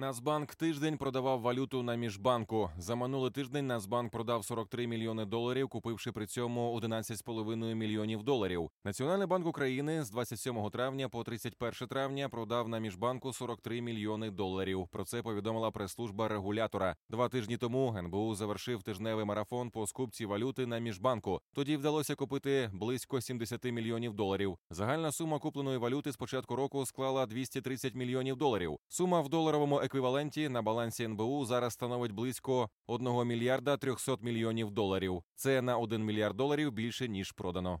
Нацбанк тиждень продавав валюту на міжбанку. За минулий тиждень Нацбанк продав 43 мільйони доларів, купивши при цьому 11,5 мільйонів доларів. Національний банк України з 27 травня по 31 травня продав на міжбанку 43 мільйони доларів. Про це повідомила прес-служба регулятора. Два тижні тому НБУ завершив тижневий марафон по скупці валюти на міжбанку. Тоді вдалося купити близько 70 мільйонів доларів. Загальна сума купленої валюти з початку року склала 230 мільйонів доларів. Сума в доларовому еквіваленті на балансі НБУ зараз становить близько 1 мільярда 300 мільйонів доларів. Це на 1 мільярд доларів більше ніж продано.